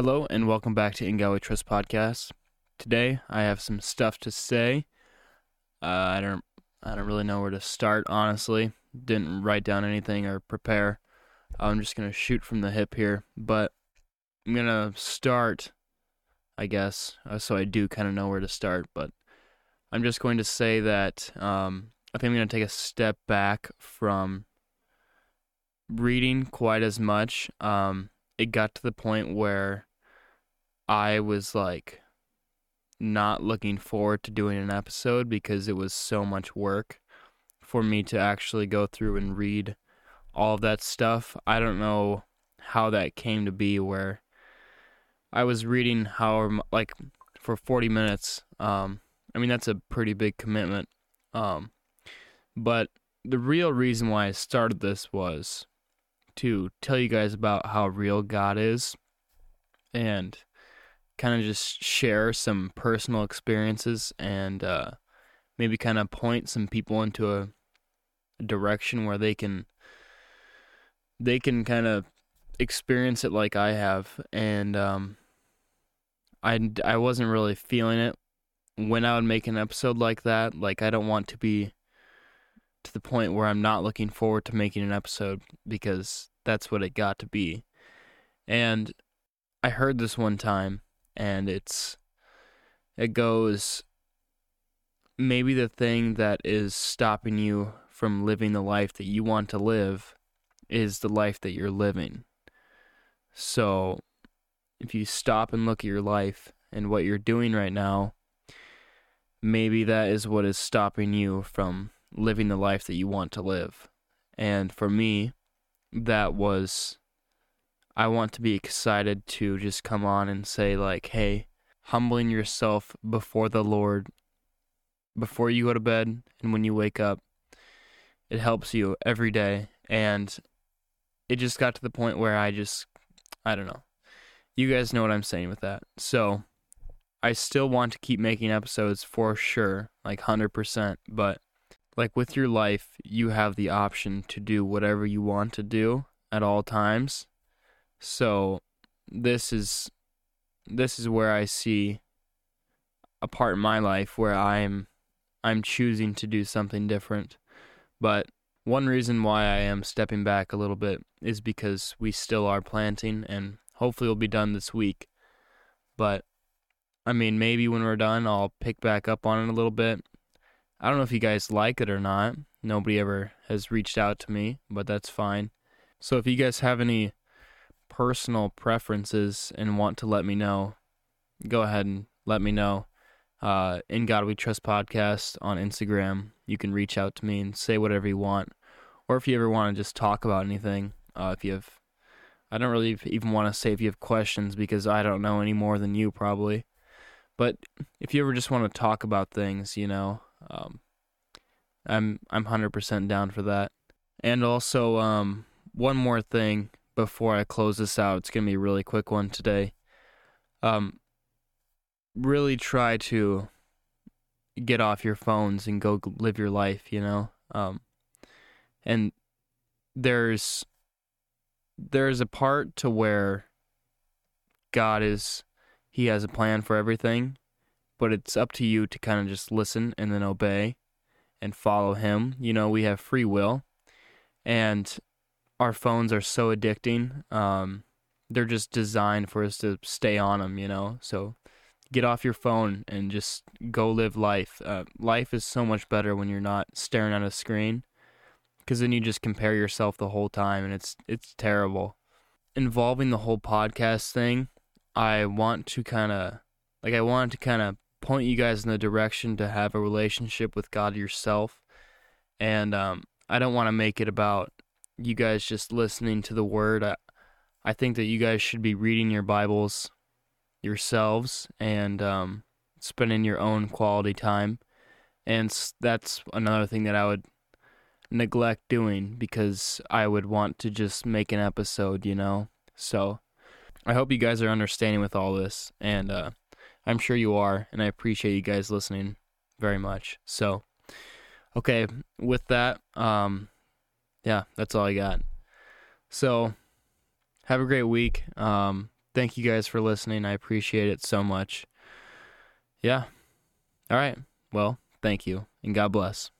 Hello and welcome back to In God We Trust podcast. Today I have some stuff to say. Uh, I don't I don't really know where to start honestly. Didn't write down anything or prepare. I'm just gonna shoot from the hip here, but I'm gonna start, I guess, uh, so I do kind of know where to start. But I'm just going to say that um, I think I'm gonna take a step back from reading quite as much. Um, it got to the point where I was like not looking forward to doing an episode because it was so much work for me to actually go through and read all of that stuff. I don't know how that came to be where I was reading how like for 40 minutes. Um I mean that's a pretty big commitment. Um but the real reason why I started this was to tell you guys about how real God is and kind of just share some personal experiences and uh, maybe kind of point some people into a, direction where they can they can kind of experience it like I have and um, I I wasn't really feeling it when I would make an episode like that like I don't want to be to the point where I'm not looking forward to making an episode because that's what it got to be. And I heard this one time and it's it goes maybe the thing that is stopping you from living the life that you want to live is the life that you're living. So if you stop and look at your life and what you're doing right now, maybe that is what is stopping you from living the life that you want to live. And for me, that was I want to be excited to just come on and say like, "Hey, humbling yourself before the Lord before you go to bed and when you wake up. It helps you every day and it just got to the point where I just I don't know. You guys know what I'm saying with that. So, I still want to keep making episodes for sure, like 100%, but like with your life, you have the option to do whatever you want to do at all times. So this is this is where I see a part in my life where I'm I'm choosing to do something different. But one reason why I am stepping back a little bit is because we still are planting and hopefully it'll be done this week. But I mean, maybe when we're done, I'll pick back up on it a little bit I don't know if you guys like it or not. Nobody ever has reached out to me, but that's fine. So if you guys have any personal preferences and want to let me know, go ahead and let me know. Uh, in God We Trust podcast on Instagram. You can reach out to me and say whatever you want, or if you ever want to just talk about anything. Uh, if you have, I don't really even want to say if you have questions because I don't know any more than you probably. But if you ever just want to talk about things, you know, um, I'm I'm hundred percent down for that. And also, um, one more thing before I close this out. It's gonna be a really quick one today. Um, really try to get off your phones and go live your life. You know, um, and there's there's a part to where God is he has a plan for everything but it's up to you to kind of just listen and then obey and follow him. You know, we have free will and our phones are so addicting. Um, they're just designed for us to stay on them, you know? So get off your phone and just go live life. Uh, life is so much better when you're not staring at a screen because then you just compare yourself the whole time and it's it's terrible. Involving the whole podcast thing, I want to kind of like I want to kind of point you guys in the direction to have a relationship with God yourself. And um, I don't want to make it about you guys just listening to the word. I, I think that you guys should be reading your Bibles yourselves and um, spending your own quality time. And that's another thing that I would neglect doing because I would want to just make an episode, you know? So I hope you guys are understanding with all this. And uh, I'm sure you are, and I appreciate you guys listening very much. So, okay, with that, um, yeah, that's all I got. So, have a great week. Um, thank you guys for listening. I appreciate it so much. Yeah. All right. Well, thank you and God bless.